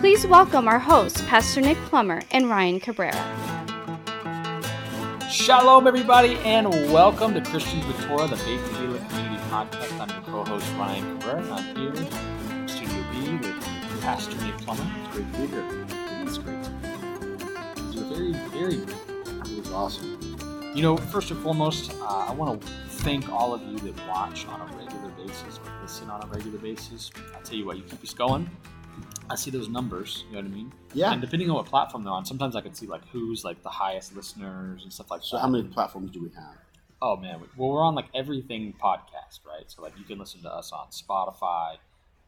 Please welcome our hosts, Pastor Nick Plummer and Ryan Cabrera. Shalom, everybody, and welcome to Christians with Torah, the Beit Tehillah Community Podcast. I'm your co-host Ryan Cabrera, and I'm here in Studio B with Pastor Nick Plummer. It's great to be here. It's great. It's very, very good. It was awesome. You know, first and foremost, uh, I want to thank all of you that watch on a regular basis or listen on a regular basis. I'll tell you what, you keep us going. I see those numbers. You know what I mean? Yeah. And depending on what platform they're on, sometimes I can see like who's like the highest listeners and stuff like So that. how many platforms do we have? Oh man, well we're on like everything podcast, right? So like you can listen to us on Spotify,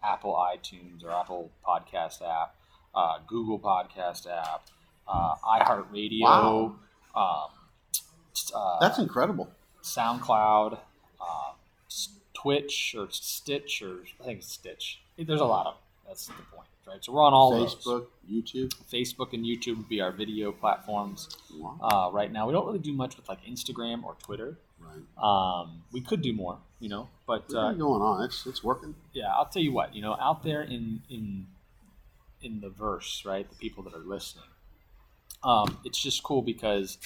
Apple iTunes or Apple Podcast app, uh, Google Podcast app, uh, iHeartRadio, Wow. um, uh, That's incredible. SoundCloud, um, Twitch or Stitch or I think Stitch. There's a lot of that's the point, right? So we're on all those. Facebook, YouTube. Facebook and YouTube would be our video platforms. Wow. Uh, right now, we don't really do much with like Instagram or Twitter. Right. Um, we could do more, you know, but uh, going on? It's it's working. yeah, I'll tell you what, you know, out there in in in the verse, right, the people that are listening, um, it's just cool because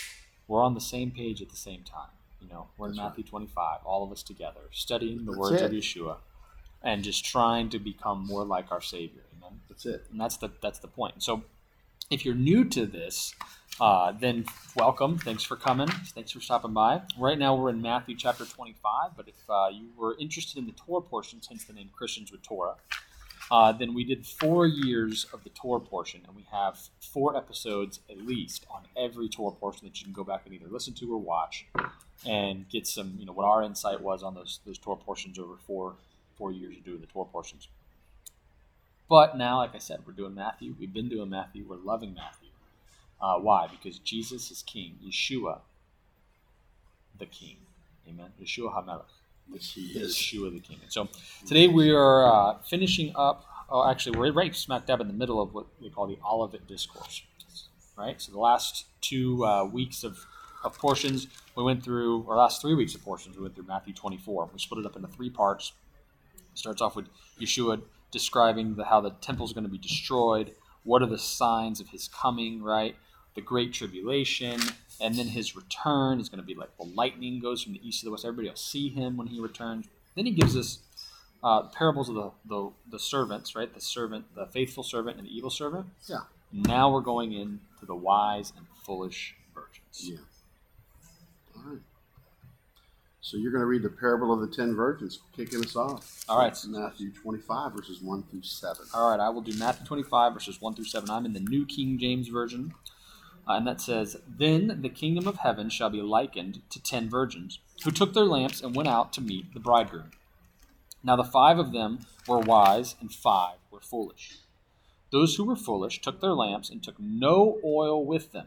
we're on the same page at the same time. You know, we're in That's right. Matthew 25, all of us together, studying the That's words of. Yeshua, and just trying to become more like our Savior. Amen That's it. and that's the that's the point. So, if you're new to this, uh, then welcome. Thanks for coming. Thanks for stopping by. Right now, we're in Matthew chapter 25. But if uh, you were interested in the Torah portions, hence the name Christians with Torah, uh, then we did four years of the Torah portion, and we have four episodes at least on every Torah portion that you can go back and either listen to or watch, and get some, you know, what our insight was on those those Torah portions over four four years of doing the Torah portions. But now, like I said, we're doing Matthew. We've been doing Matthew. We're loving Matthew. Uh, why? Because Jesus is King. Yeshua, the King. Amen. Yeshua HaMelech. Yes, he is. Yeshua the King. And so today we are uh, finishing up. Oh, actually, we're right smack dab in the middle of what we call the Olivet Discourse. Right. So the last two uh, weeks of, of portions we went through, or last three weeks of portions we went through Matthew 24. We split it up into three parts. Starts off with Yeshua describing the, how the temple is going to be destroyed. What are the signs of his coming? Right. The great tribulation, and then his return is going to be like the lightning goes from the east to the west. Everybody will see him when he returns. Then he gives us uh, parables of the, the the servants, right? The servant, the faithful servant, and the evil servant. Yeah. Now we're going into the wise and foolish virgins. Yeah. All right. So you're going to read the parable of the ten virgins, kicking us off. All right. Matthew 25 verses one through seven. All right, I will do Matthew 25, verses 1 through 7. I'm in the New King James Version. Uh, and that says, Then the kingdom of heaven shall be likened to ten virgins, who took their lamps and went out to meet the bridegroom. Now the five of them were wise, and five were foolish. Those who were foolish took their lamps and took no oil with them.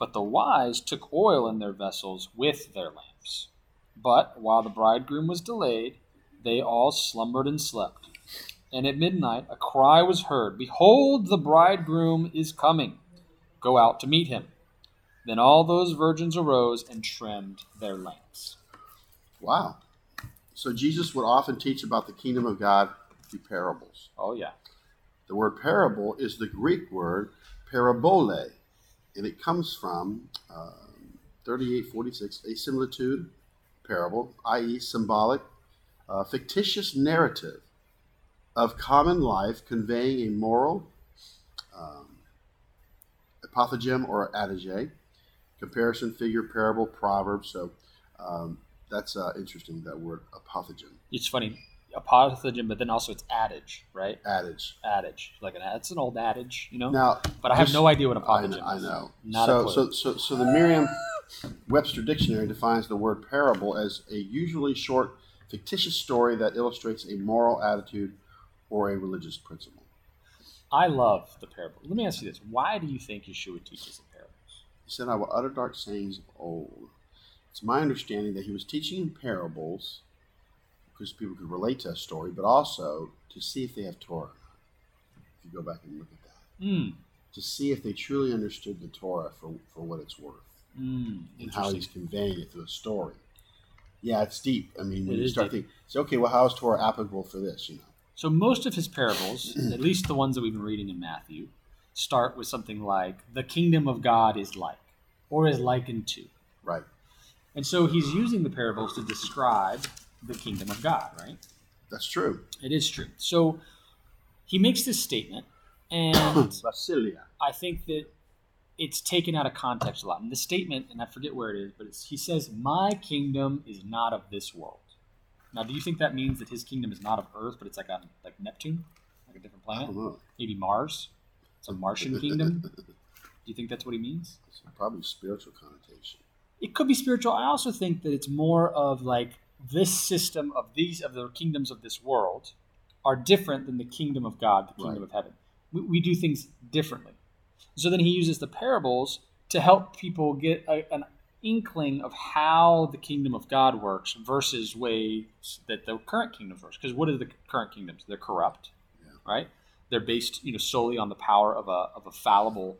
But the wise took oil in their vessels with their lamps. But while the bridegroom was delayed, they all slumbered and slept. And at midnight a cry was heard Behold, the bridegroom is coming. Go out to meet him. Then all those virgins arose and trimmed their lamps. Wow. So Jesus would often teach about the kingdom of God through parables. Oh, yeah. The word parable is the Greek word parabole, and it comes from um, 3846, a similitude parable, i.e., symbolic, uh, fictitious narrative of common life conveying a moral, um, apothegm or adage, comparison, figure, parable, proverb. So um, that's uh, interesting, that word apothegm, It's funny. Apothegm, but then also it's adage, right? adage. Adage. Like an it's an old adage, you know? Now, but I have no idea what I apothegm know. I know. Not so, so, so, so the Merriam-Webster dictionary defines the word parable as a usually short, fictitious story that illustrates a moral attitude or a religious principle. I love the parable. Let me ask you this: Why do you think Yeshua teaches a parable? He said, I will utter dark sayings of old. It's my understanding that he was teaching in parables because people could relate to a story, but also to see if they have Torah. If you go back and look at that, Mm. to see if they truly understood the Torah for, for what it's worth Mm. and how he's conveying it through a story. Yeah, it's deep. I mean, when It you start deep. thinking, so okay, well, how is Torah applicable for this? You know, So most of his parables, at least the ones that we've been reading in Matthew, start with something like "the kingdom of God is like," or is likened to. right? And so he's using the parables to describe the kingdom of God, right? That's true. It is true. So he makes this statement, and Basilia. I think that it's taken out of context a lot. And the statement, and I forget where it is, but it's, he says, "My kingdom is not of this world." Now, do you think that means that his kingdom is not of Earth, but it's like on like Neptune, like a different planet, maybe Mars? It's a Martian kingdom. Do you think that's what he means? It's probably spiritual connotation. It could be spiritual. I also think that it's more of like this system of these of the kingdoms of this world are different than the kingdom of God, the kingdom Right. of heaven. We, we do things differently. So then he uses the parables to help people get a, an inkling of how the kingdom of God works versus ways that the current kingdoms works. Because what are the current kingdoms? They're corrupt, Yeah. right? They're based, you know, solely on the power of a of a fallible,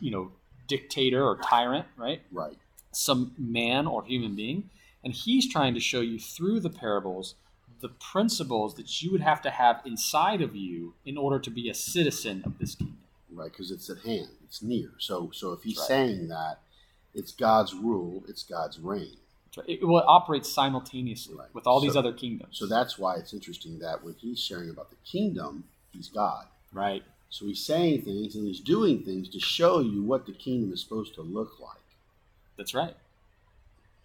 you know, dictator or tyrant, right? Right. some man or human being. And he's trying to show you through the parables the principles that you would have to have inside of you in order to be a citizen of this kingdom. Right. Because it's at hand. It's near. So, so if he's Right. saying that, it's God's rule. It's God's reign. Right. It, well, it operates simultaneously Right. with all these other kingdoms. So that's why it's interesting that when he's sharing about the kingdom, he's God. right. So he's saying things and he's doing things to show you what the kingdom is supposed to look like. That's right.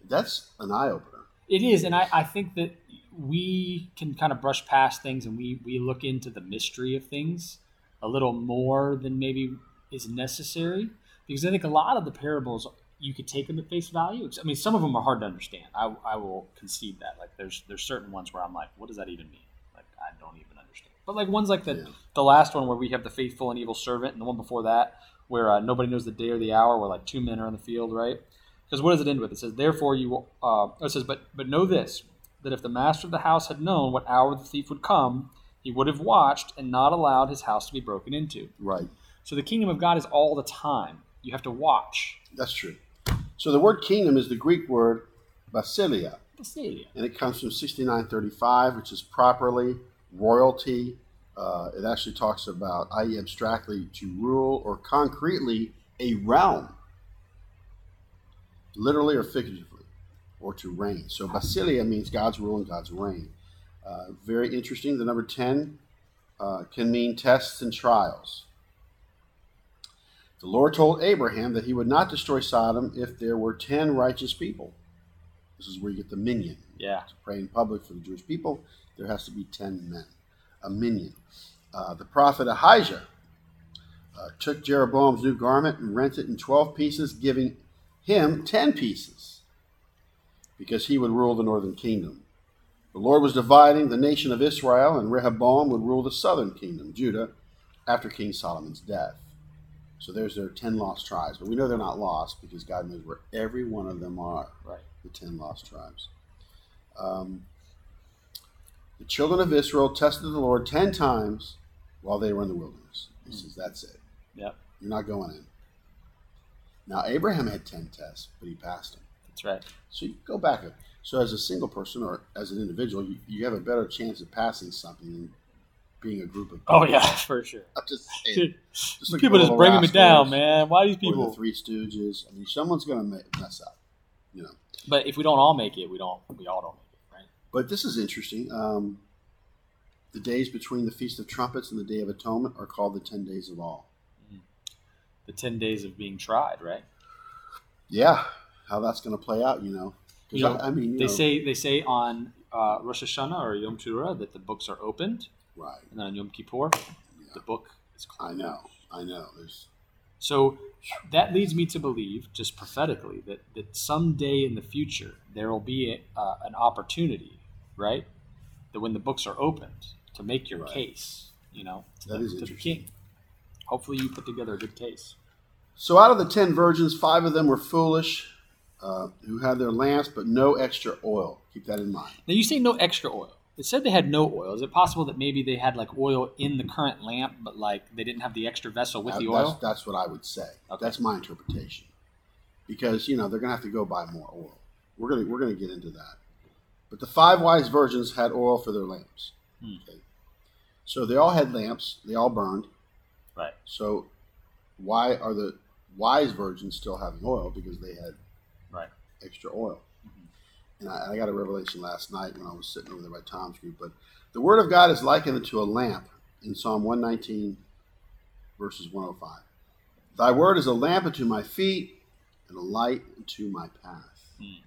That's an eye opener. It is, and I, I think that we can kind of brush past things and we, we look into the mystery of things a little more than maybe is necessary. Because I think a lot of the parables you could take them at face value. I mean, some of them are hard to understand. I, I will concede that. Like, there's there's certain ones where I'm like, what does that even mean? Like, I don't even understand. But like ones like the Yeah. the last one where we have the faithful and evil servant, and the one before that where uh, nobody knows the day or the hour, where like two men are in the field, right? Because what does it end with? It says, "Therefore you will." Uh, it says, "But but know this, that if the master of the house had known what hour the thief would come, he would have watched and not allowed his house to be broken into." Right. So the kingdom of God is all the time. You have to watch. That's true. So the word kingdom is the Greek word basilia, Basilia. and it comes from 6935, which is properly royalty. Uh, it actually talks about, i.e., abstractly, to rule or concretely a realm, literally or figuratively, or to reign. So basilia means God's rule and God's reign. Uh, very interesting. The number 10 uh, can mean tests and trials. The Lord told Abraham that he would not destroy Sodom if there were 10 righteous people. This is where you get the minyan. Yeah. To pray in public for the Jewish people, there has to be 10 men, a minyan. Uh, the prophet Ahijah uh, took Jeroboam's new garment and rent it in 12 pieces, giving him 10 pieces because he would rule the northern kingdom. The Lord was dividing the nation of Israel, and Rehoboam would rule the southern kingdom, Judah, after King Solomon's death. So there's their 10 lost tribes. But we know they're not lost because God knows where every one of them are, Right. the 10 lost tribes. Um, the children of Israel tested the Lord 10 times while they were in the wilderness. He says, That's it. Yep. You're not going in. Now, Abraham had 10 tests, but he passed them. That's right. So you go back. So as a single person or as an individual, you, you have a better chance of passing something than being a group of People. Oh yeah, for sure. I'm just saying. Just people just bringing me down, man. Why these people? the Three Stooges. I mean, someone's going to mess up, you know. But if we don't all make it, we don't. We all don't make it, right? But this is interesting. Um, the days between the Feast of Trumpets and the Day of Atonement are called the Ten Days of Awe. The ten days of being tried, right? Yeah, how that's going to play out, you know. You know, I, I mean, They know, say they say on uh, Rosh Hashanah or Yom Teruah that the books are opened, right. and then on Yom Kippur, Yeah. the book is I know, I know. There's So that leads me to believe, just prophetically, that, that someday in the future there will be a, uh, an opportunity, right? That when the books are opened, to make your Right. case, you know, to, That the, is to the king. Hopefully, you put together a good case. So out of the ten virgins, five of them were foolish, uh, who had their lamps, but no extra oil. Keep that in mind. Now you say no extra oil. It said they had no oil. Is it possible that maybe they had like oil in the current lamp, but like they didn't have the extra vessel with That- the oil? that's what I would say. Okay. That's my interpretation. Because you know they're going to have to go buy more oil. We're going to we're going to get into that. But the five wise virgins had oil for their lamps. Hmm. Okay. So they all had lamps. They all burned. Right. So why are the wise virgins still having oil? Because they had. Extra oil. Mhm. And I, I got a revelation last night when I was sitting over there by Tom's group. But the word of God is likened to a lamp in Psalm 119, verses 105. Thy word is a lamp unto my feet and a light unto my path. Hmm.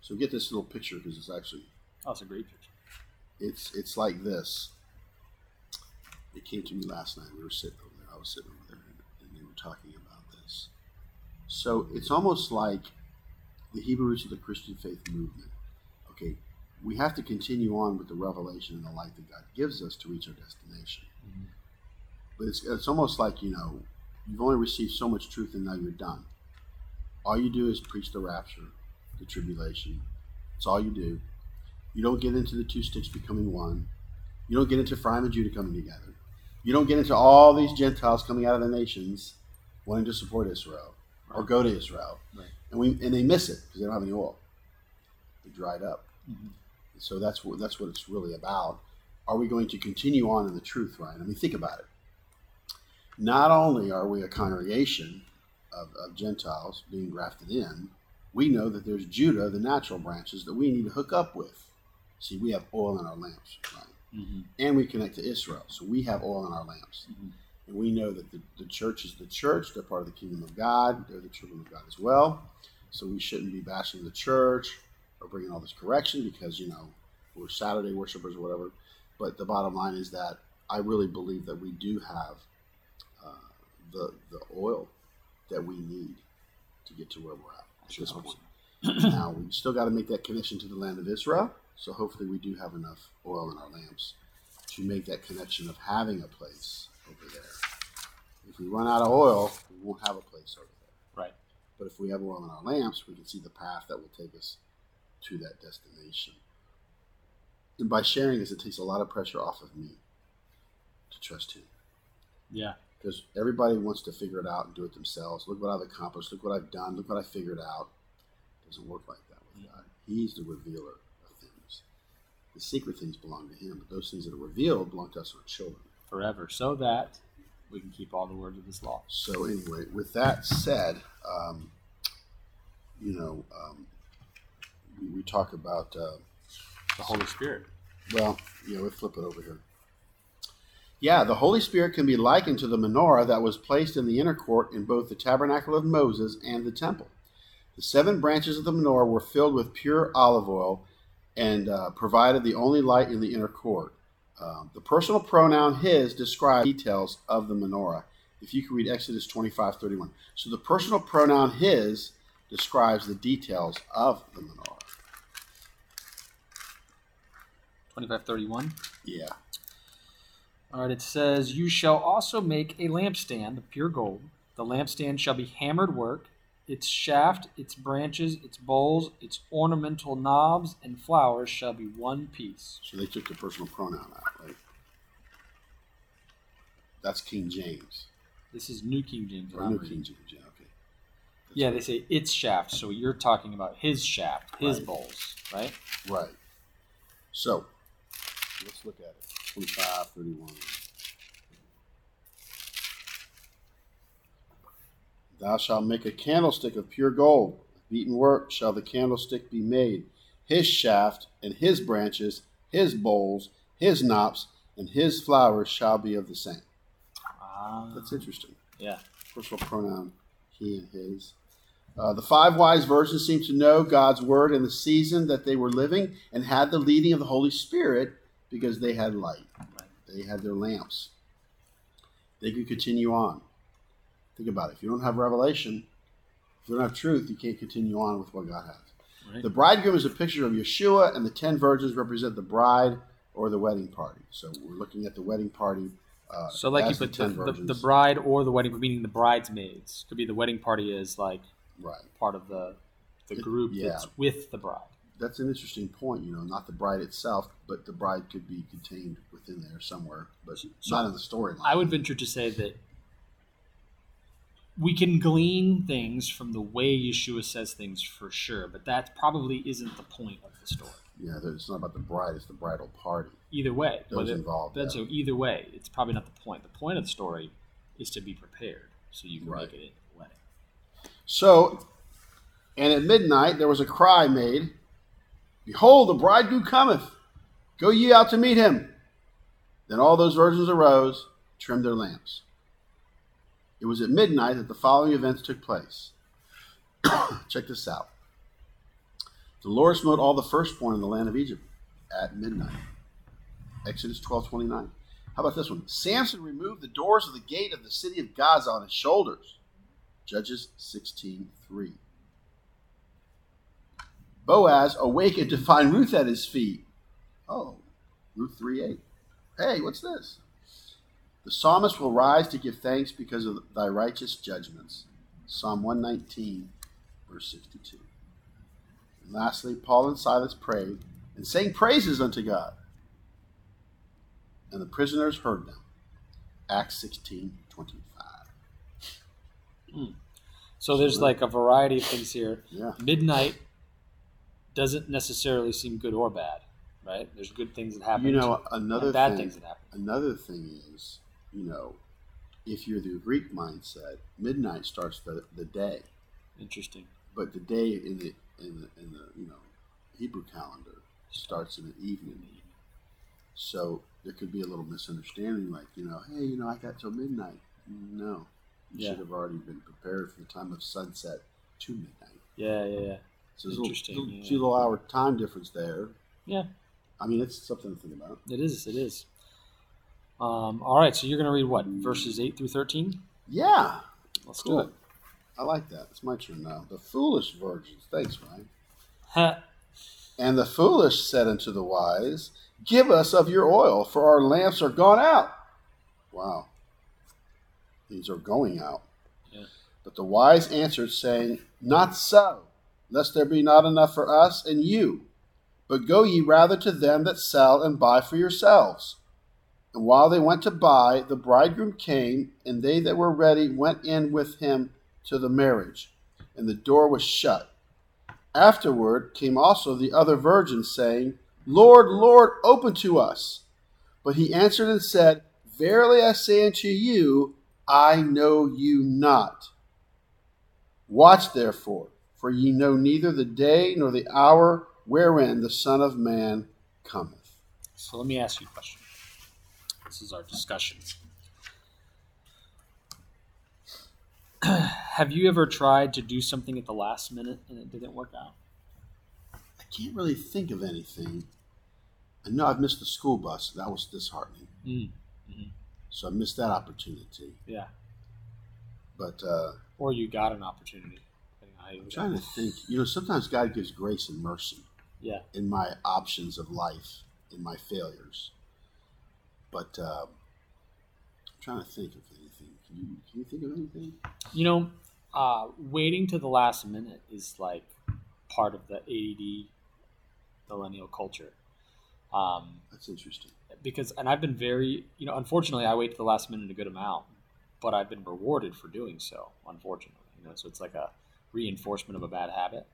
So get this little picture because it's actually Oh, it's a great picture. it's it's like this. It came to me last night. We were sitting over there. I was sitting over there, and, and they were talking about this. So it's almost like the Hebrew roots of the Christian faith movement. Okay, we have to continue on with the revelation and the light that God gives us to reach our destination. Mhm. But it's, it's almost like you know you've only received so much truth, and now you're done. All you do is preach the rapture, the tribulation. It's all you do. You don't get into the two sticks becoming one. You don't get into Ephraim and Judah coming together. You don't get into all these Gentiles coming out of the nations wanting to support Israel or go to Israel. Right. And we and they miss it because they don't have any oil. They dried up. Mhm. So that's what that's what it's really about. Are we going to continue on in the truth, Ryan? I mean, think about it. Not only are we a congregation of, of Gentiles being grafted in, we know that there's Judah, the natural branches that we need to hook up with. See, we have oil in our lamps, Ryan Mhm. and we connect to Israel. So we have oil in our lamps. Mhm. And we know that the, the church is the church. They're part of the kingdom of God. They're the children of God as well. So we shouldn't be bashing the church or bringing all this correction because, you know, we're Saturday worshipers or whatever. But the bottom line is that I really believe that we do have uh, the, the oil that we need to get to where we're at at this point. now, we still got to make that connection to the land of Israel. So hopefully, we do have enough oil in our lamps to make that connection of having a place over there. If we run out of oil, we won't have a place over there. Right. But if we have oil in our lamps, we can see the path that will take us to that destination. And by sharing this, it takes a lot of pressure off of me to trust Him. Yeah. Because everybody wants to figure it out and do it themselves. Look what I've accomplished. Look what I've done. Look what I figured out. It doesn't work like that with God. He's the revealer of things. The secret things belong to Him, but those things that are revealed belong to us, our children. Forever, so that we can keep all the words of this law. So anyway, with that said, um, you know, um, we, we talk about. Uh, The Holy Spirit. Well, yeah, we'll flip it over here. Yeah, the Holy Spirit can be likened to the menorah that was placed in the inner court in both the tabernacle of Moses and the temple. The seven branches of the menorah were filled with pure olive oil and uh, provided the only light in the inner court. Um, the personal pronoun his describes details of the menorah. If you can read Exodus 25 31. So the personal pronoun his describes the details of the menorah. 2531. Yeah. All right, it says, You shall also make a lampstand of pure gold. The lampstand shall be hammered work. Its shaft, its branches, its bowls, its ornamental knobs, and flowers shall be one piece. So they took the personal pronoun out, right? That's King James. This is New King James. Or New. King James, yeah, okay. That's Yeah, they say its shaft, so you're talking about his shaft, his Right. bowls, right? Right. So, let's look at it. 25, 31. Thou shalt make a candlestick of pure gold. Of beaten work shall the candlestick be made. His shaft and his branches, his bowls, his knops, and his flowers shall be of the same. Ah, That's interesting. yeah. personal pronoun he and his. Uh, the five wise virgins seemed to know God's word in the season that they were living and had the leading of the Holy Spirit because they had light. They had their lamps. They could continue on. Think about it. If you don't have revelation, if you don't have truth, you can't continue on with what God has. Right. The bridegroom is a picture of Yeshua, and the ten virgins represent the bride or the wedding party. So we're looking at the wedding party Uh, So like you put the, 10 the, the bride or the wedding, meaning the bridesmaids. Could be the wedding party is like right. part of the the It- group yeah. that's with the bride. That's an interesting point. You know, not the bride itself, but the bride could be contained within there somewhere, but So- not in the storyline. I would venture to say that we can glean things from the way Yeshua says things for sure, but that probably isn't the point of the story. Yeah, it's not about the bride; it's the bridal party. Either way, Those whether- involved, That's so either way, it's probably not the point. The point of the story is to be prepared so you can Right. make it into the wedding. So, and at midnight there was a cry made, "Behold, the bridegroom cometh! Go ye out to meet him!" Then all those virgins arose, trimmed their lamps. It was at midnight that the following events took place. Check this out. The Lord smote all the firstborn in the land of Egypt at midnight. Exodus twelve twenty nine. How about this one? Samson removed the doors of the gate of the city of Gaza on his shoulders. Judges sixteen three. Boaz awakened to find Ruth at his feet. Oh, Ruth 3 8. Hey, what's this? The psalmist will rise to give thanks because of thy righteous judgments. Psalm 119, verse 62. And lastly, Paul and Silas prayed and sang praises unto God. And the prisoners heard them. Acts 16, 25. Hmm. So there's like a variety of things here. Yeah. Midnight doesn't necessarily seem good or bad, right? There's good things that happen. You know, another bad thing, things that happen. Another thing is, you know, if you're the Greek mindset, midnight starts the, the day, Interesting. but the day in the in the in the you know Hebrew calendar starts in the evening. So there could be a little misunderstanding, like you know, hey, you know, I got till midnight. No, you Yeah. should have already been prepared for the time of sunset to midnight. Yeah, yeah, yeah. So there's a Interesting, little, yeah. little hour time difference there. Yeah. I mean, it's something to think about. It is. It is. Um, all right. So you're going to read what verses eight through thirteen? Yeah, Let's cool. do it. I like that. It's my turn now. The foolish virgins. Thanks, Ryan. And the foolish said unto the wise, Give us of your oil, for our lamps are gone out. Wow. These are going out. Yeah. But the wise answered, saying, Not so, lest there be not enough for us and you. But go ye rather to them that sell and buy for yourselves. And while they went to buy, the bridegroom came, and they that were ready went in with him to the marriage, and the door was shut. Afterward came also the other virgins, saying, Lord, Lord, open to us. But he answered and said, Verily I say unto you, I know you not. Watch therefore, for ye know neither the day nor the hour wherein the Son of Man cometh. So let me ask you a question. This is our discussion. Have you ever tried to do something at the last minute and it didn't work out? I can't really think of anything. I know I've missed the school bus. That was disheartening. Mm. So I missed that opportunity. Yeah. But uh, Or you got an opportunity. depending on how you I'm trying to think. You know, sometimes God gives grace and mercy. Yeah. in my options of life, in my failures. But um, I'm trying to think of anything. Can you, can you think of anything? You know, uh, waiting to the last minute is like part of the ADD millennial culture. Um, That's interesting. because, and I've been very, you know, unfortunately, I wait to the last minute a good amount, but I've been rewarded for doing so. Unfortunately, you know, so it's like a reinforcement of a bad habit.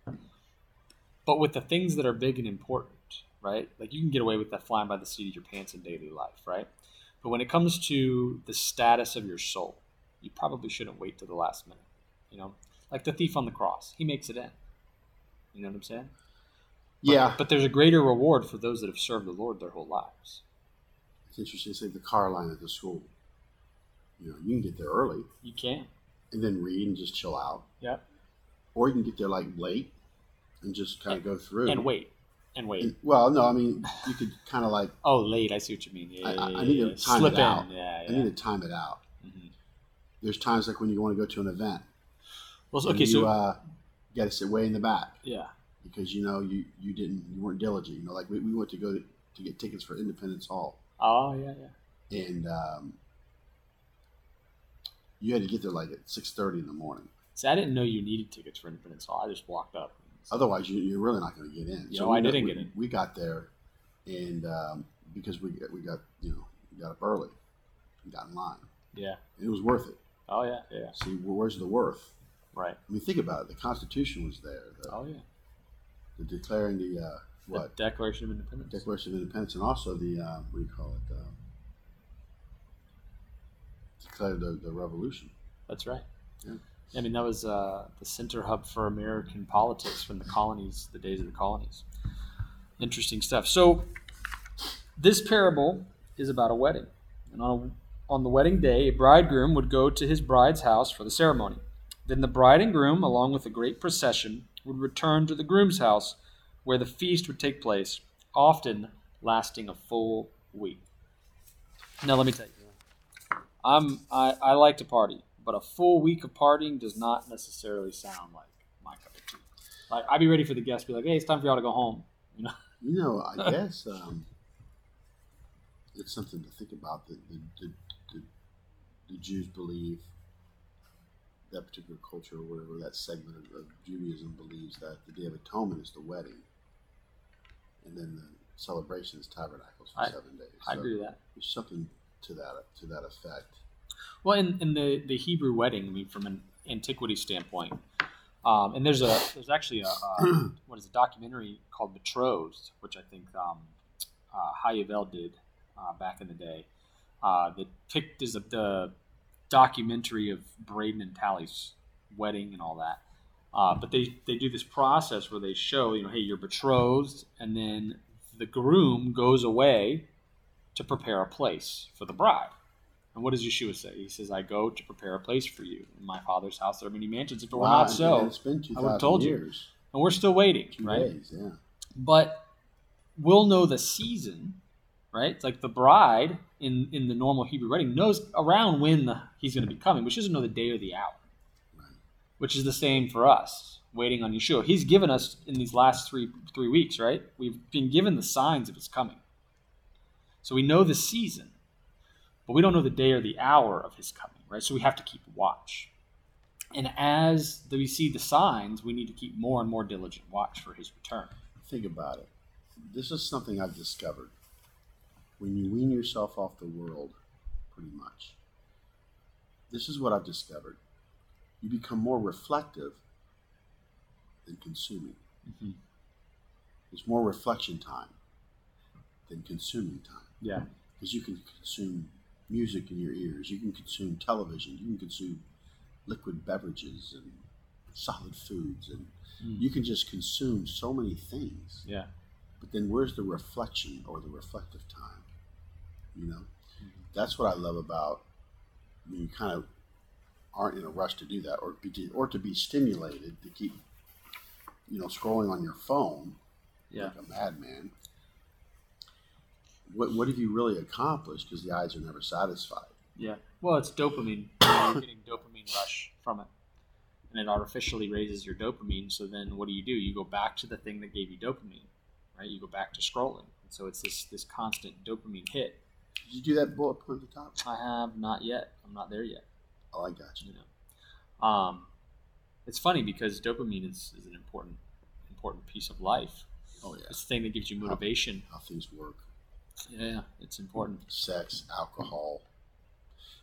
But with the things that are big and important, right? Like you can get away with that flying by the seat of your pants in daily life, right? But when it comes to the status of your soul, you probably shouldn't wait to the last minute. You know, like the thief on the cross, he makes it in. You know what I'm saying? Yeah, But there's a greater reward for those that have served the Lord their whole lives. it's interesting. Say the car line at the school. You know, you can get there early You can. and then read and just chill out, Yeah. or you can get there like late and just kind of go through And wait. And wait. And- well, no, I mean you could kind of like Oh, late. I see what you mean. Yeah, I- yeah, I- I need to yeah. time Slip it in. out. Yeah, I need to time it out. Mhm. There's times like when you want to go to an event. Well, okay, you so uh, got to sit way in the back. yeah, because you know you you didn't you weren't diligent. You know, like we, we went to go to, to get tickets for Independence Hall, oh yeah, yeah. and um, You had to get there like at six thirty in the morning. See, I didn't know you needed tickets for Independence Hall. I just walked up. Otherwise, you, you're really not going to get in. No, we I got- didn't we- get in. We got there, and um, because we we got you know we got up early, we got in line. Yeah. It was worth it. Oh yeah. Yeah. See, wh- where's the worth? Right. I mean, think about it. The Constitution was there. The, Oh yeah. the declaring the uh, what The Declaration of Independence. Declaration of Independence, and also the uh, what do you call it? Uh, declare the, the revolution. That's right. Yeah. I mean, that was uh, the center hub for American politics from the colonies, the days of the colonies. Interesting stuff. So, this parable is about a wedding. And on, a, on the wedding day, a bridegroom would go to his bride's house for the ceremony. Then the bride and groom, along with a great procession, would return to the groom's house where the feast would take place, often lasting a full week. Now, let me tell you. I'm I, I like to party, but a full week of partying does not necessarily sound like my cup of tea. Like I'd be ready for the guests, be like, "Hey, it's time for y'all to go home." You know? You know, I guess um, it's something to think about. That the, the, the, the Jews believe that particular culture, or whatever that segment of, of Judaism believes that the Day of Atonement is the wedding, and then the celebration is tabernacles for I- seven days. I agree with that. There's something to that to that effect. Well, in, in the the Hebrew wedding, I mean, from an antiquity standpoint, um, and there's a there's actually a, a what is a documentary called Betrothed, which I think um, uh, Hayavel did uh, back in the day. Uh, that picked is a, the documentary of Braden and Tally's wedding and all that. Uh, but they, they do this process where they show, you know, hey, you're betrothed, and then the groom goes away to prepare a place for the bride. And what does Yeshua say? He says, I go to prepare a place for you. In my father's house there are many mansions. If it were not so, it's been I would've thousand told you. years, and we're still waiting, two right? days. Yeah, but we'll know the season, right? It's like the bride in in the normal Hebrew wedding knows around when the, he's going to be coming, but she doesn't know the day or the hour. Right. Which is the same for us, waiting on Yeshua. He's given us in these last three three weeks, right? We've been given the signs of his coming, so we know the season, but we don't know the day or the hour of his coming, right? So we have to keep watch. And as we see the signs, we need to keep more and more diligent watch for his return. think about it. This is something I've discovered. When you wean yourself off the world, pretty much, this is what I've discovered. You become more reflective than consuming. Mhm. There's more reflection time than consuming time. Yeah. Because you can consume music in your ears, you can consume television, you can consume liquid beverages and solid foods, and Mm. you can just consume so many things. Yeah. But then where's the reflection or the reflective time? You know, that's what I love about when you kind of aren't in a rush to do that, or be or to be stimulated to keep, you know, scrolling on your phone Yeah. like a madman. What what have you really accomplished? Because the eyes are never satisfied. Yeah. Well, it's dopamine. You're getting dopamine rush from it. And it artificially raises your dopamine. So then what do you do? You go back to the thing that gave you dopamine, right? You go back to scrolling. And so it's this, this constant dopamine hit. Did you do that bullet point at the top? I have not yet. I'm not there yet. Oh, I got you. You know, um, it's funny because dopamine is, is an important important piece of life. Oh yeah, It's the thing that gives you motivation. how things work. Yeah, it's important. Sex, alcohol.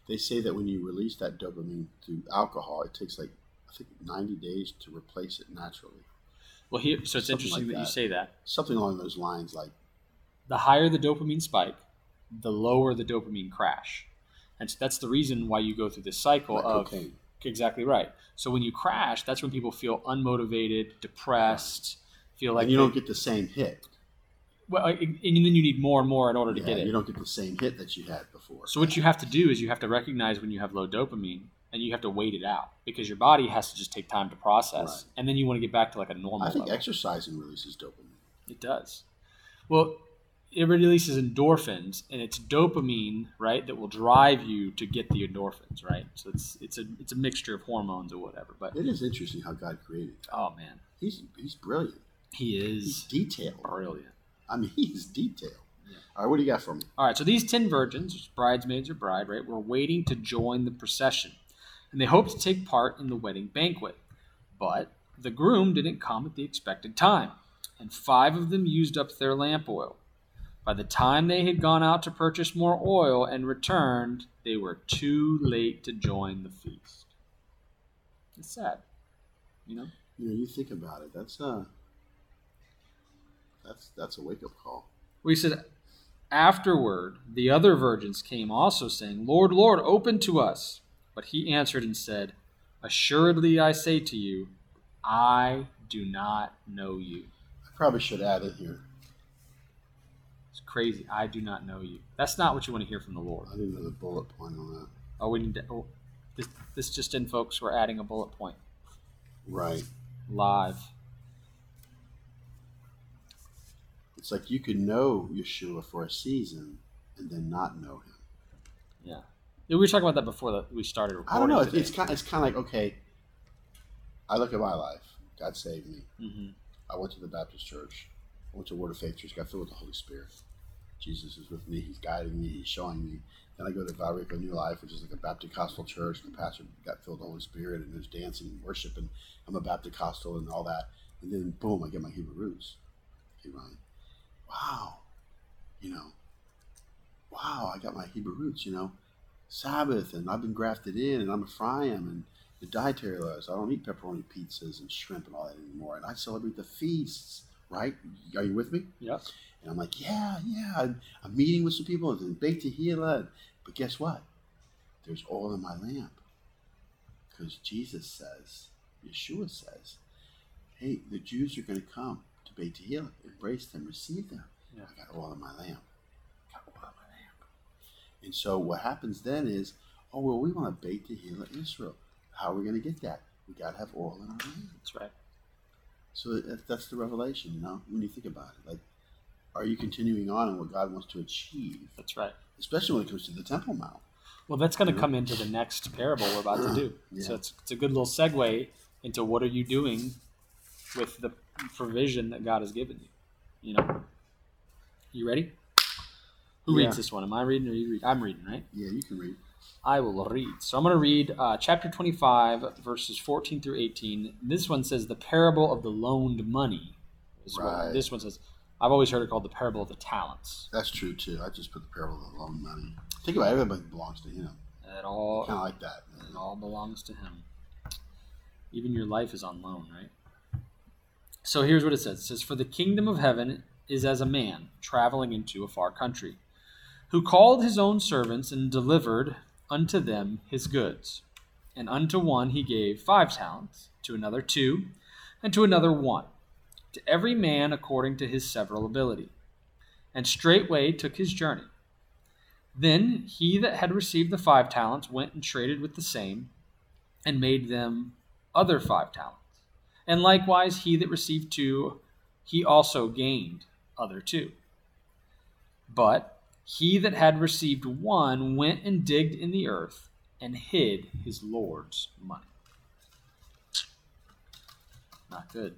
They say that when you release that dopamine through alcohol, it takes like I think ninety days to replace it naturally. Well, here, so it's Something interesting like that you say that. Something along those lines, like the higher the dopamine spike, the lower the dopamine crash. And so that's the reason why you go through this cycle like of cocaine. exactly right. So when you crash, that's when people feel unmotivated, depressed, feel like and you they- don't get the same hit. Well, and then you need more and more in order to Yeah, get it. you don't get the same hit that you had before. So what you have to do is you have to recognize when you have low dopamine and you have to wait it out because your body has to just take time to process, Right. and then you want to get back to like a normal I think level. exercising releases dopamine. It does. Well, it releases endorphins, and it's dopamine, right, that will drive you to get the endorphins, right? So it's it's a it's a mixture of hormones or whatever. But It is interesting how God created. oh man, He's he's brilliant. he He's is detailed. brilliant. I mean, he's detailed. Yeah. All right, what do you got for me? All right, so these ten virgins, bridesmaids or bride, right, were waiting to join the procession. and they hoped to take part in the wedding banquet. But the groom didn't come at the expected time, and five of them used up their lamp oil. By the time they had gone out to purchase more oil and returned, they were too late to join the feast. It's sad, you know. You know, you think about it. That's a that's that's a wake up call. We said, Afterward, the other virgins came also, saying, Lord, Lord, open to us. But he answered and said, Assuredly I say to you, I do not know you. I probably should add it here. It's crazy. I do not know you. That's not what you want to hear from the Lord. I didn't know the bullet point on that. Oh, we need to. Oh, this, this just in, folks. We're adding a bullet point Right. live. It's like you could know Yeshua for a season and then not know him. Yeah. We were talking about that before that we started recording. I don't know. It's, today. it's kind. It's kind of like okay. I look at my life. God saved me. Mhm. I went to the Baptist church. I went to Word of Faith Church. Got filled with the Holy Spirit. Jesus is with me. He's guiding me. He's showing me. Then I go to Valrico New Life, which is like a Baptist Costal church. And the pastor got filled with the Holy Spirit, and there's dancing and worship, and I'm a Baptist Costal and all that. And then boom, I get my Hebrew roots. Hey Ryan, wow, you know, wow, I got my Hebrew roots. You know, Sabbath, and I've been grafted in, and I'm a Ephraim, and the dietary laws. I don't eat pepperoni pizzas and shrimp and all that anymore, and I celebrate the feasts. Right? Are you with me? Yep. And I'm like, yeah, yeah. I'm, I'm meeting with some people and Beit Tehillah. But guess what? There's oil in my lamp. Because Jesus says, Yeshua says, hey, the Jews are going to come to Beit Tehillah. Embrace them, receive them. Yeah. I got oil in my lamp. got oil in my lamp. And so what happens then is, oh, well, we want to Beit Tehillah Israel. How are we going to get that? We got to have oil in our lamp. That's right. So that's the revelation, you know, when you think about it. Like, are you continuing on in what God wants to achieve, That's right. especially when it comes to the Temple Mount? Well, that's going to come into the next parable we're about to do. So it's, it's a good little segue into what are you doing with the provision that God has given you. You know, you ready? Who Yeah. reads this one? Am I reading or you read? I'm reading, right? Yeah, you can read. I will read. So I'm going to read uh, chapter 25, verses 14 through 18. This one says the parable of the loaned money. Right. this one says. I've always heard it called the parable of the talents. That's true too. I just put the parable of the loaned money. Think about it, everybody belongs to Him. It all Kind of like that. It all belongs to him. Even your life is on loan, right? So here's what it says. It says, For the kingdom of heaven is as a man traveling into a far country, who called his own servants and delivered unto them his goods. And unto one he gave five talents, to another two, and to another one, to every man according to his several ability. And straightway took his journey. Then he that had received the five talents went and traded with the same, and made them other five talents. And likewise he that received two, he also gained other two. But he that had received one went and digged in the earth and hid his Lord's money. Not good.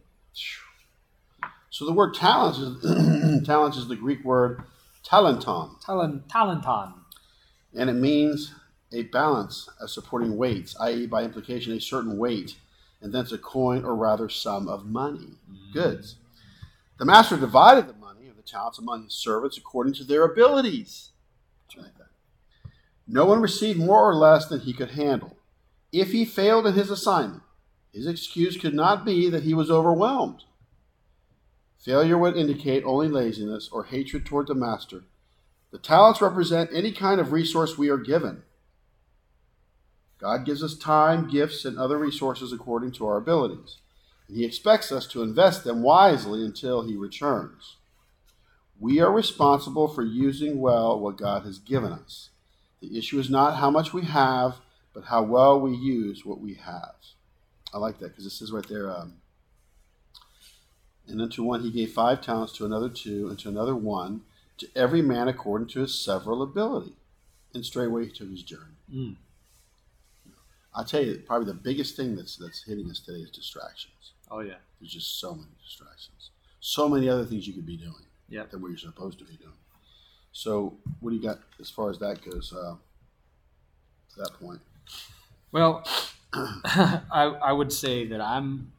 So the word talents is talents is the Greek word talenton, Talent, talenton. and it means a balance of supporting weights, i.e., by implication, a certain weight, and thence a coin or rather sum of money, mm-hmm. goods. The master divided the money of the talents among his servants according to their abilities. Like. No one received more or less than he could handle. If he failed in his assignment, his excuse could not be that he was overwhelmed. Failure would indicate only laziness or hatred toward the master. The talents represent any kind of resource we are given. God gives us time, gifts, and other resources according to our abilities. And He expects us to invest them wisely until He returns. We are responsible for using well what God has given us. The issue is not how much we have, but how well we use what we have. I like that because it says right there, um, and unto one he gave five talents, to another two, and to another one, to every man according to his several ability. And straightway he took his journey. Mm. I tell you, probably the biggest thing that's that's hitting us today is distractions. Oh, yeah. There's just so many distractions, so many other things you could be doing Yep. than what you're supposed to be doing. So, what do you got as far as that goes? Uh, to that point, Well, I, I would say that I'm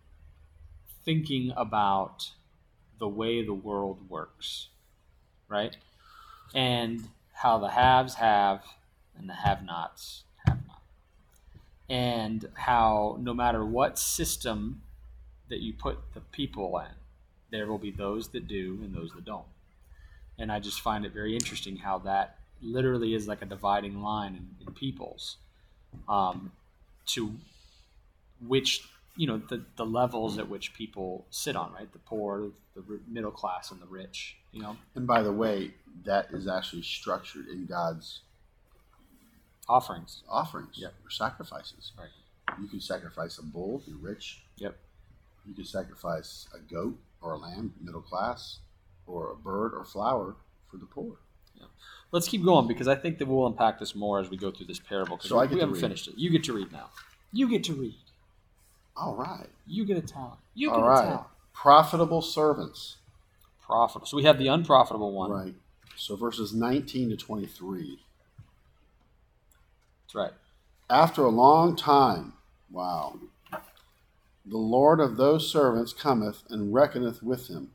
thinking about the way the world works, right? And how the haves have and the have nots have not. And how no matter what system that you put the people in, there will be those that do and those that don't. And I just find it very interesting how that literally is like a dividing line in, in peoples um, to which you know the, the levels at which people sit on right the poor the middle class and the rich you know And by the way, that is actually structured in God's offerings offerings Yep. or sacrifices. Right. You can sacrifice a bull, if you're rich. Yep. You can sacrifice a goat or a lamb, middle class, or a bird or flour for the poor. let's keep going because i think that we'll unpack this more as we go through this parable because So I we, get we haven't read. finished it you get to read now you get to read All right. you get a talent you get All a Profitable servants. profitable so we have the unprofitable one Right. So verses 19 to 23. That's right After a long time, wow, the Lord of those servants cometh and reckoneth with him.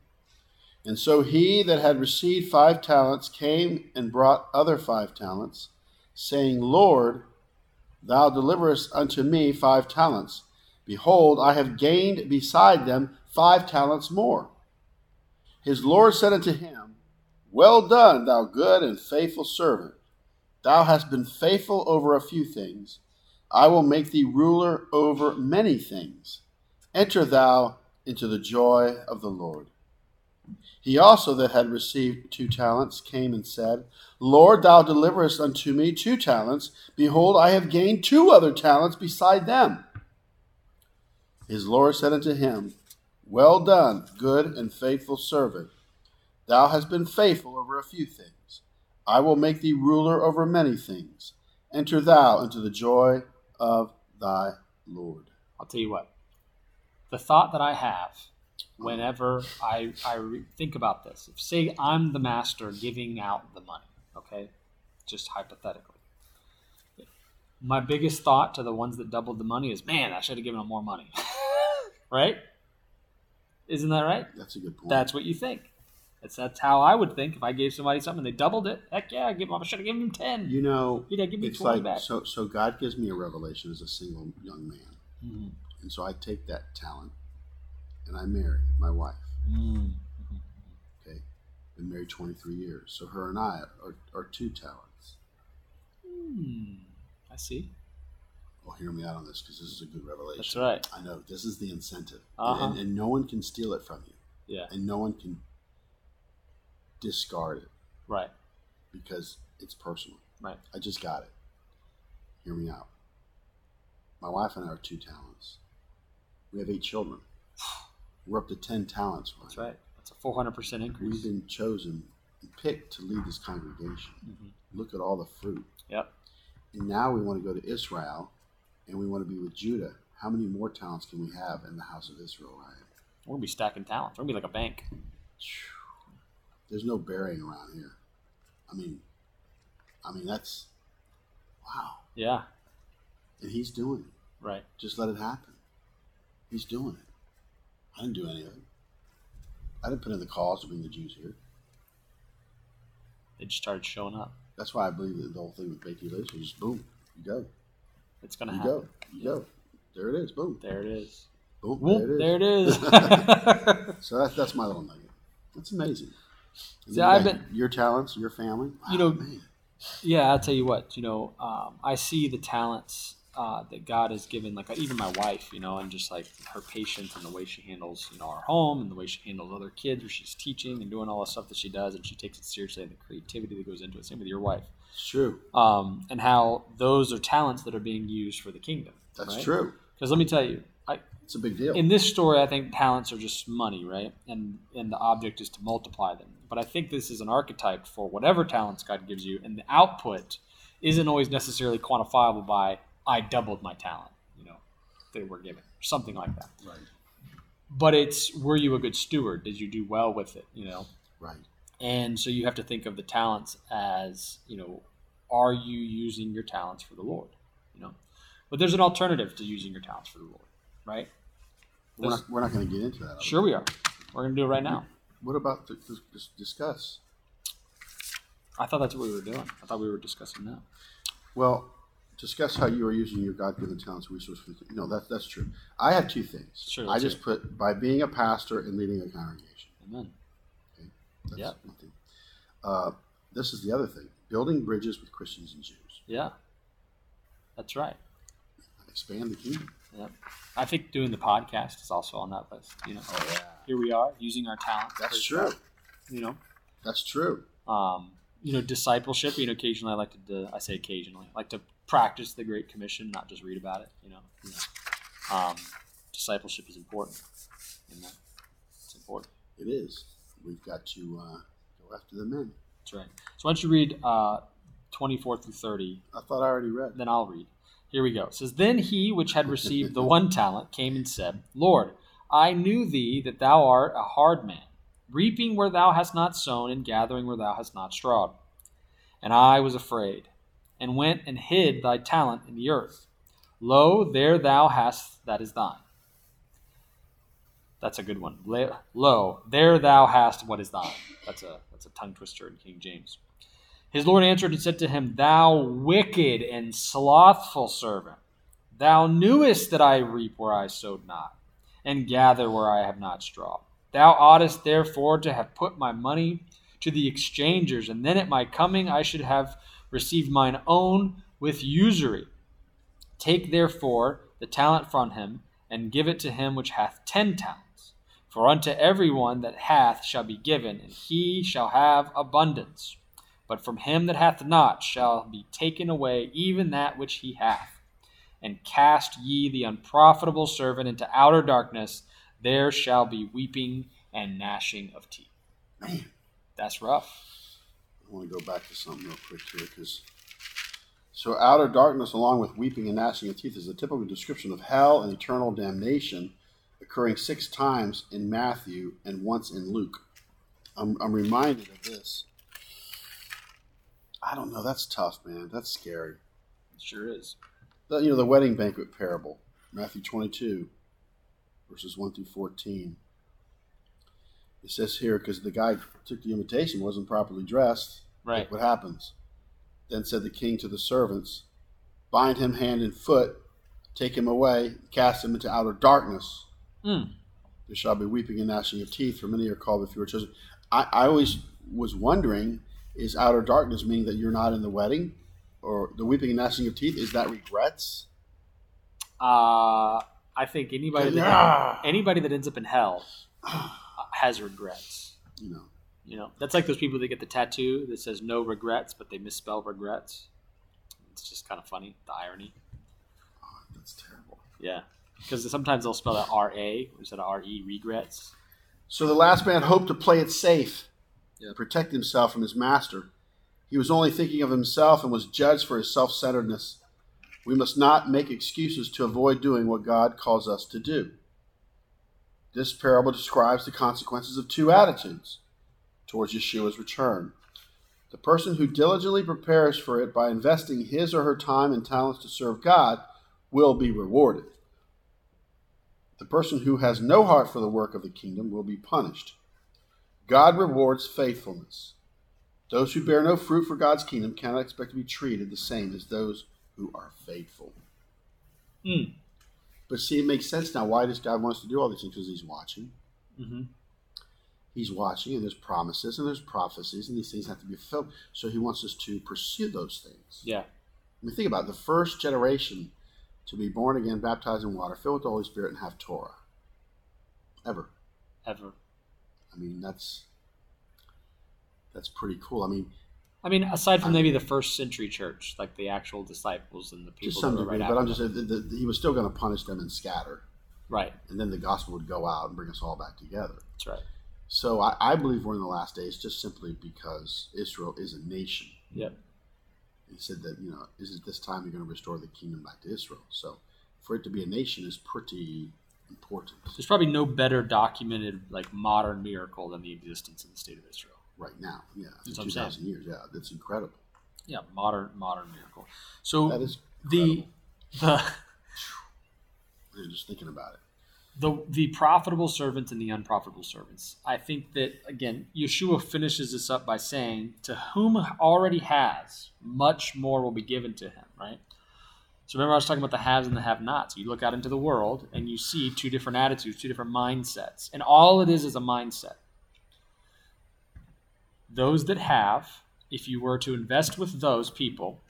And so he that had received five talents came and brought other five talents, saying, Lord, thou deliverest unto me five talents. Behold, I have gained beside them five talents more. His Lord said unto him, Well done, thou good and faithful servant. Thou hast been faithful over a few things. I will make thee ruler over many things. Enter thou into the joy of the Lord. He also that had received two talents came and said, Lord, thou deliverest unto me two talents. Behold, I have gained two other talents beside them. His Lord said unto him, Well done, good and faithful servant. Thou hast been faithful over a few things. I will make thee ruler over many things. Enter thou into the joy of thy Lord. I'll tell you what. The thought that I have whenever I, I re- think about this, if say I'm the master giving out the money, okay, just hypothetically, my biggest thought to the ones that doubled the money is, man, I should have given them more money, right? Isn't that right? That's a good point. That's what you think. That's that's how I would think if I gave somebody something and they doubled it. Heck yeah, I give them. I should have given them ten. you know, He'd have given me it's twenty like back. so. So God gives me a revelation as a single young man, Mhm. and so I take that talent, and I marry my wife. Mm. Okay, been married twenty three years. So her and I are, are two talents. Hmm. I see. Well, hear me out on this because this is a good revelation. That's right. I know this is the incentive, Uh-huh. and, and no one can steal it from you, Yeah. and no one can discard it Right. because it's personal. Right. I just got it. Hear me out. My wife and I are two talents. We have eight children. We're up to ten talents. That's right. That's a four hundred percent increase. We've been chosen and picked to lead this congregation. Mhm. Look at all the fruit. Yep. And now we want to go to Israel and we want to be with Judah. How many more talents can we have in the house of Israel, Ryan? We're gonna be stacking talents. We're gonna be like a bank. There's no burying around here. I mean, I mean that's wow. Yeah. And he's doing it. Right. Just let it happen. He's doing it. I didn't do any of it. I didn't put in the cause to bring the Jews here. They just started showing up. That's why I believe that the whole thing with Beatty List was just boom, you go, It's gonna you happen. go, you go. There it is, boom, There it is. boom, Whoop, there it is. there it is. So that's that's my little nugget. That's amazing. See, I've been- your talents, your family. You know, man. yeah, I'll tell you what. You know, um, I see the talents uh, that God has given, like even my wife. You know, and just like her patience and the way she handles, you know, our home and the way she handles other kids, where she's teaching and doing all the stuff that she does, and she takes it seriously and the creativity that goes into it. Same with your wife. it's true. um, and how those are talents that are being used for the kingdom. That's right? true. Because let me tell you, I, It's a big deal. in this story, I think talents are just money, right? And and the object is to multiply them. But I think this is an archetype for whatever talents God gives you, and the output isn't always necessarily quantifiable by I doubled my talent, you know, they were given, or something like that. right, But it's were you a good steward? Did you do well with it? You know, right. and so you have to think of the talents as, you know, are you using your talents for the Lord? You know, But there's an alternative to using your talents for the Lord, right? We're not, we're not going to get into that. Sure, we are. We're going to do it right now. What about the, the, dis- discuss? I thought that's what we were doing. I thought we were discussing that. Well, discuss how you are using your God-given talents and resources. No, that, that's true. I have two things. Sure, I let's just put by being a pastor and leading a congregation. Amen. That's Yeah. one thing. Uh, this is the other thing: building bridges with Christians and Jews. Yeah. That's right. Expand the kingdom. Yep. I think doing the podcast is also on that list. You know, Oh yeah, here we are using our talent. that's true. God, You know, That's true. um, you know, discipleship. You know, occasionally I like to. Do, I say occasionally, I like to practice the Great Commission, not just read about it. You know, you know. Um, discipleship is important. Amen. It's important. It is. We've got to uh, go after the men. That's right. So why don't you read uh, 24 through 30 I thought I already read. then I'll read. Here we go. It says, Then he which had received the one talent came and said, Lord, I knew thee that thou art a hard man, reaping where thou hast not sown, and gathering where thou hast not strawed. And I was afraid, and went and hid thy talent in the earth. Lo, there thou hast that is thine. That's a good one. Lo, there thou hast what is thine. That's a that's a tongue twister in King James. His Lord answered and said to him, Thou wicked and slothful servant, thou knewest that I reap where I sowed not, and gather where I have not straw. Thou oughtest therefore to have put my money to the exchangers, and then at my coming I should have received mine own with usury. Take therefore the talent from him, and give it to him which hath ten talents. For unto every one that hath shall be given, and he shall have abundance. But from him that hath not shall be taken away even that which he hath. And cast ye the unprofitable servant into outer darkness, there shall be weeping and gnashing of teeth. Man, That's rough. I want to go back to something real quick here because. So, outer darkness, along with weeping and gnashing of teeth, is a typical description of hell and eternal damnation, occurring six times in Matthew and once in Luke. I'm, I'm reminded of this. I don't know. That's tough, man. That's scary. It sure is. The, you know, the wedding banquet parable, Matthew 22, verses 1 through 14. It says here, because the guy took the invitation, wasn't properly dressed. Right. What happens. Then said the king to the servants, Bind him hand and foot, take him away, cast him into outer darkness. Mm. There shall be weeping and gnashing of teeth, for many are called, but few are chosen. I, I always was wondering, is outer darkness meaning that you're not in the wedding? Or the weeping and gnashing of teeth, is that regrets? Uh, I think anybody that, Yeah. anybody that ends up in hell has regrets. You know, You know, that's like those people that get the tattoo that says no regrets, but they misspell regrets. It's just kind of funny, the irony. oh, that's terrible. Yeah. Because sometimes they'll spell that R A instead of R E, regrets. So the last man hoped to play it safe, Yeah. protect himself from his master. He was only thinking of himself and was judged for his self centeredness. We must not make excuses to avoid doing what God calls us to do. This parable describes the consequences of two attitudes towards Yeshua's return. The person who diligently prepares for it by investing his or her time and talents to serve God will be rewarded. The person who has no heart for the work of the kingdom will be punished. God rewards faithfulness. Those who bear no fruit for God's kingdom cannot expect to be treated the same as those who are faithful. Mm. But see, it makes sense now. Why does God want us to do all these things? Because He's watching. hmm He's watching, and there's promises and there's prophecies, and these things have to be fulfilled. So He wants us to pursue those things. Yeah. I mean, think about it. the first generation to be born again, baptized in water, filled with the Holy Spirit, and have Torah. Ever. Ever. I mean, that's that's pretty cool. I mean, I mean, aside from maybe the first century church, like the actual disciples and the people. to some degree, right but I'm just saying that that he was still going to punish them and scatter, right. and then the gospel would go out and bring us all back together. That's right. So I, I believe we're in the last days just simply because Israel is a nation. Yep. He said that you know, is it this time you're going to restore the kingdom back to Israel? So for it to be a nation is pretty important There's probably no better documented like modern miracle than the existence of the state of Israel. Right now. Yeah, That's in what I'm two thousand years. Yeah, that's incredible. Yeah, modern modern miracle. So That is the incredible. the Man, just thinking about it. the the profitable servants and the unprofitable servants. I think that again, Yeshua finishes this up by saying, "To whom already has, much more will be given to him." Right. So remember, I was talking about the haves and the have-nots. You look out into the world and you see two different attitudes, two different mindsets, and all it is is a mindset. Those that have, if you were to invest with those people,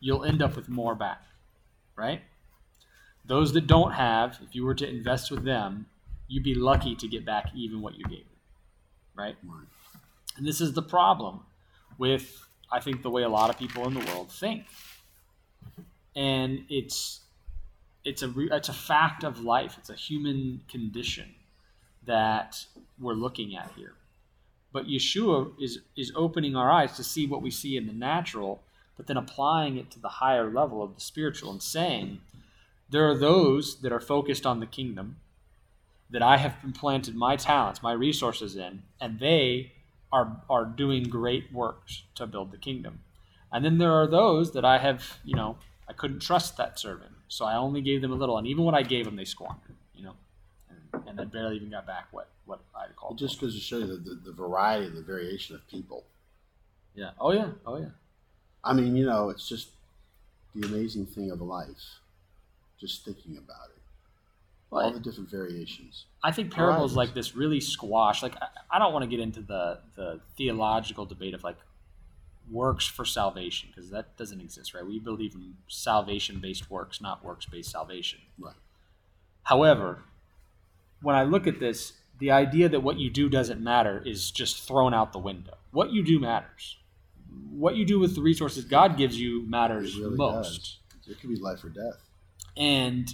you'll end up with more back, right? Those that don't have, if you were to invest with them, you'd be lucky to get back even what you gave right? Right. And this is the problem with, I think, the way a lot of people in the world think. And it's it's a re- it's a fact of life. It's a human condition that we're looking at here. But Yeshua is is opening our eyes to see what we see in the natural, but then applying it to the higher level of the spiritual and saying, there are those that are focused on the kingdom that I have implanted my talents, my resources in, and they are are doing great works to build the kingdom. And then there are those that I have, you know, I couldn't trust that servant, so I only gave them a little, and even what I gave them, they squandered, and, then barely even got back what what I'd call. It just goes to show you the, the, the variety the variation of people. yeah. Oh yeah. Oh yeah. I mean, you know, it's just the amazing thing of life. Just thinking about it, all the different variations. I think parables Varieties. like this really squash. Like I, I don't want to get into the the theological debate of like works for salvation because that doesn't exist, right? We believe in salvation based works, not works based salvation. Right. However, when I look at this, the idea that what you do doesn't matter is just thrown out the window. What you do matters. What you do with the resources God gives you matters really most. does. It could be life or death. And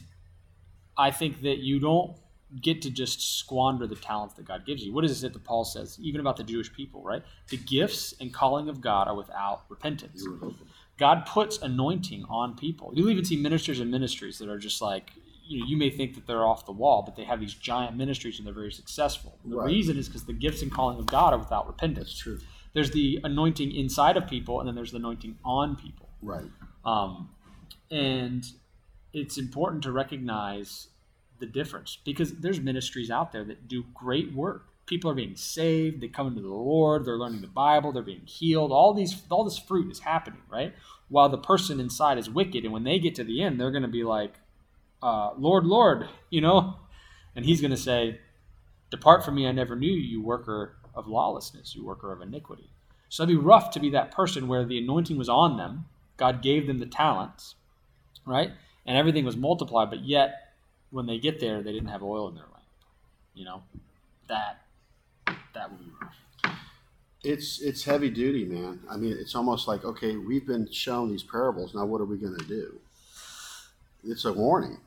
I think that you don't get to just squander the talents that God gives you. What is it that Paul says, even about the Jewish people, right? The gifts and calling of God are without repentance. God puts anointing on people. You'll even see ministers and ministries that are just like, you know, you may think that they're off the wall, but they have these giant ministries and they're very successful. The Right. reason is because the gifts and calling of God are without repentance. That's true. There's the anointing inside of people, and then there's the anointing on people. Right. Um, and it's important to recognize the difference because there's ministries out there that do great work. People are being saved. They come into the Lord. They're learning the Bible. They're being healed. All these, all this fruit is happening, right? While the person inside is wicked, and when they get to the end, they're going to be like, uh, "Lord, Lord," you know, and He's going to say, "Depart from me, I never knew you, you worker of lawlessness, you worker of iniquity." So it'd be rough to be that person where the anointing was on them, God gave them the talents, right? And everything was multiplied, but yet when they get there, they didn't have oil in their lamp. You know, that that would be rough. It's it's heavy duty, man. I mean, it's almost like okay, we've been shown these parables. Now, what are we going to do? It's a warning.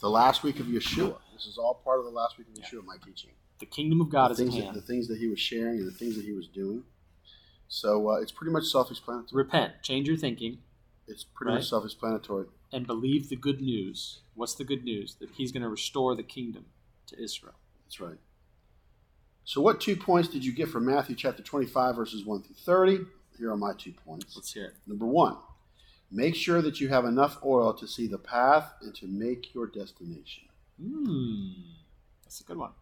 The last week of Yeshua. This is all part of the last week of Yeshua. My teaching. The kingdom of God the is at things, that, hand. the things that he was sharing and the things that he was doing. So uh, it's pretty much self-explanatory. Repent, change your thinking, It's pretty Right. much self-explanatory. and believe the good news. What's the good news? That He's going to restore the kingdom to Israel. That's right. So, what two points did you get from Matthew chapter 25, verses 1 through 30? Here are my two points. Let's hear it. Number one, make sure that you have enough oil to see the path and to make your destination. Hmm, that's a good one.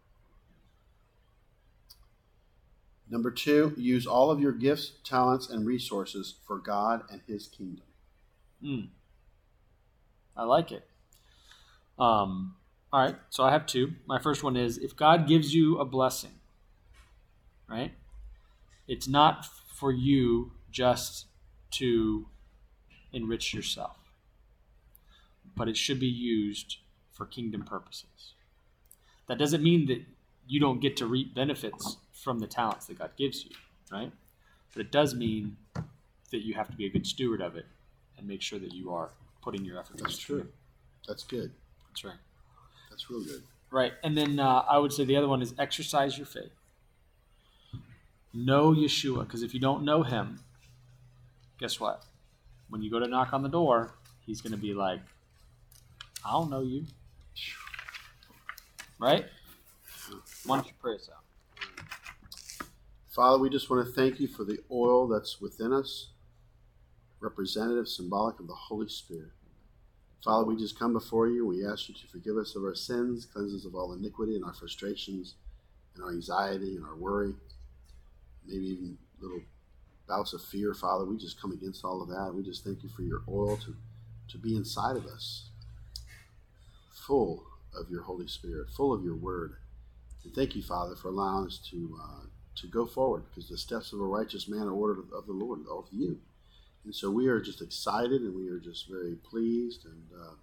Number two, use all of your gifts, talents, and resources for God and His kingdom. Hmm. I like it. Um, all right, so I have two. My first one is if God gives you a blessing, right? It's not for you just to enrich yourself, but it should be used for kingdom purposes. That doesn't mean that you don't get to reap benefits from the talents that God gives you, right? But it does mean that you have to be a good steward of it and make sure that you are putting your effort. That's true. it. That's good. That's right. That's real good. Right. And then uh, I would say the other one is exercise your faith. Know Yeshua, because if you don't know him, guess what? When you go to knock on the door, he's going to be like, I don't know you. Right? Why don't you pray us out? Father, we just want to thank you for the oil that's within us, representative, symbolic of the Holy Spirit. Father, we just come before you. We ask you to forgive us of our sins, cleanse us of all iniquity and our frustrations and our anxiety and our worry, maybe even little bouts of fear, Father. We just come against all of that. We just thank you for your oil to, to be inside of us, full of your Holy Spirit, full of your word. And thank you, Father, for allowing us to, uh, to go forward because the steps of a righteous man are ordered of, the Lord, of you. And so we are just excited and we are just very pleased and uh,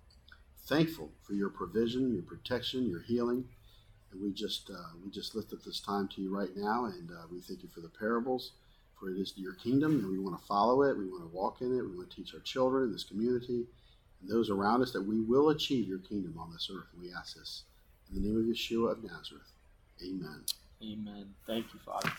thankful for your provision, your protection, your healing. And we just uh, we just lift up this time to you right now, and uh, we thank you for the parables, for it is your kingdom, and we want to follow it. We want to walk in it. We want to teach our children, this community, and those around us that we will achieve your kingdom on this earth. We ask this in the name of Yeshua of Nazareth. Amen. Amen. Thank you, Father.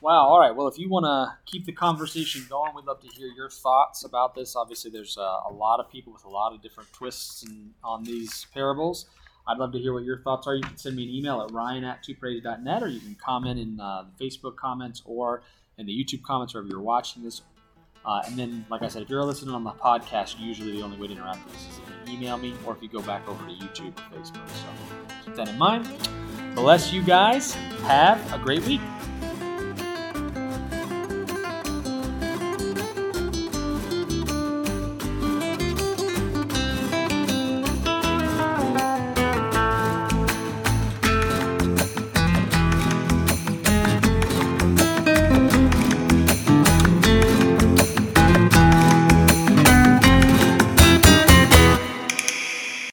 Wow. All right. Well, if you want to keep the conversation going, we'd love to hear your thoughts about this. Obviously, there's uh, a lot of people with a lot of different twists in, on these parables. I'd love to hear what your thoughts are. You can send me an email at ryan at twopraise.net or you can comment in uh, the Facebook comments or in the YouTube comments wherever you're watching this. Uh, and then, like I said, if you're listening on the podcast, usually the only way to interact with us is if you email me or if you go back over to YouTube or Facebook. So keep that in mind. Bless you guys. Have a great week.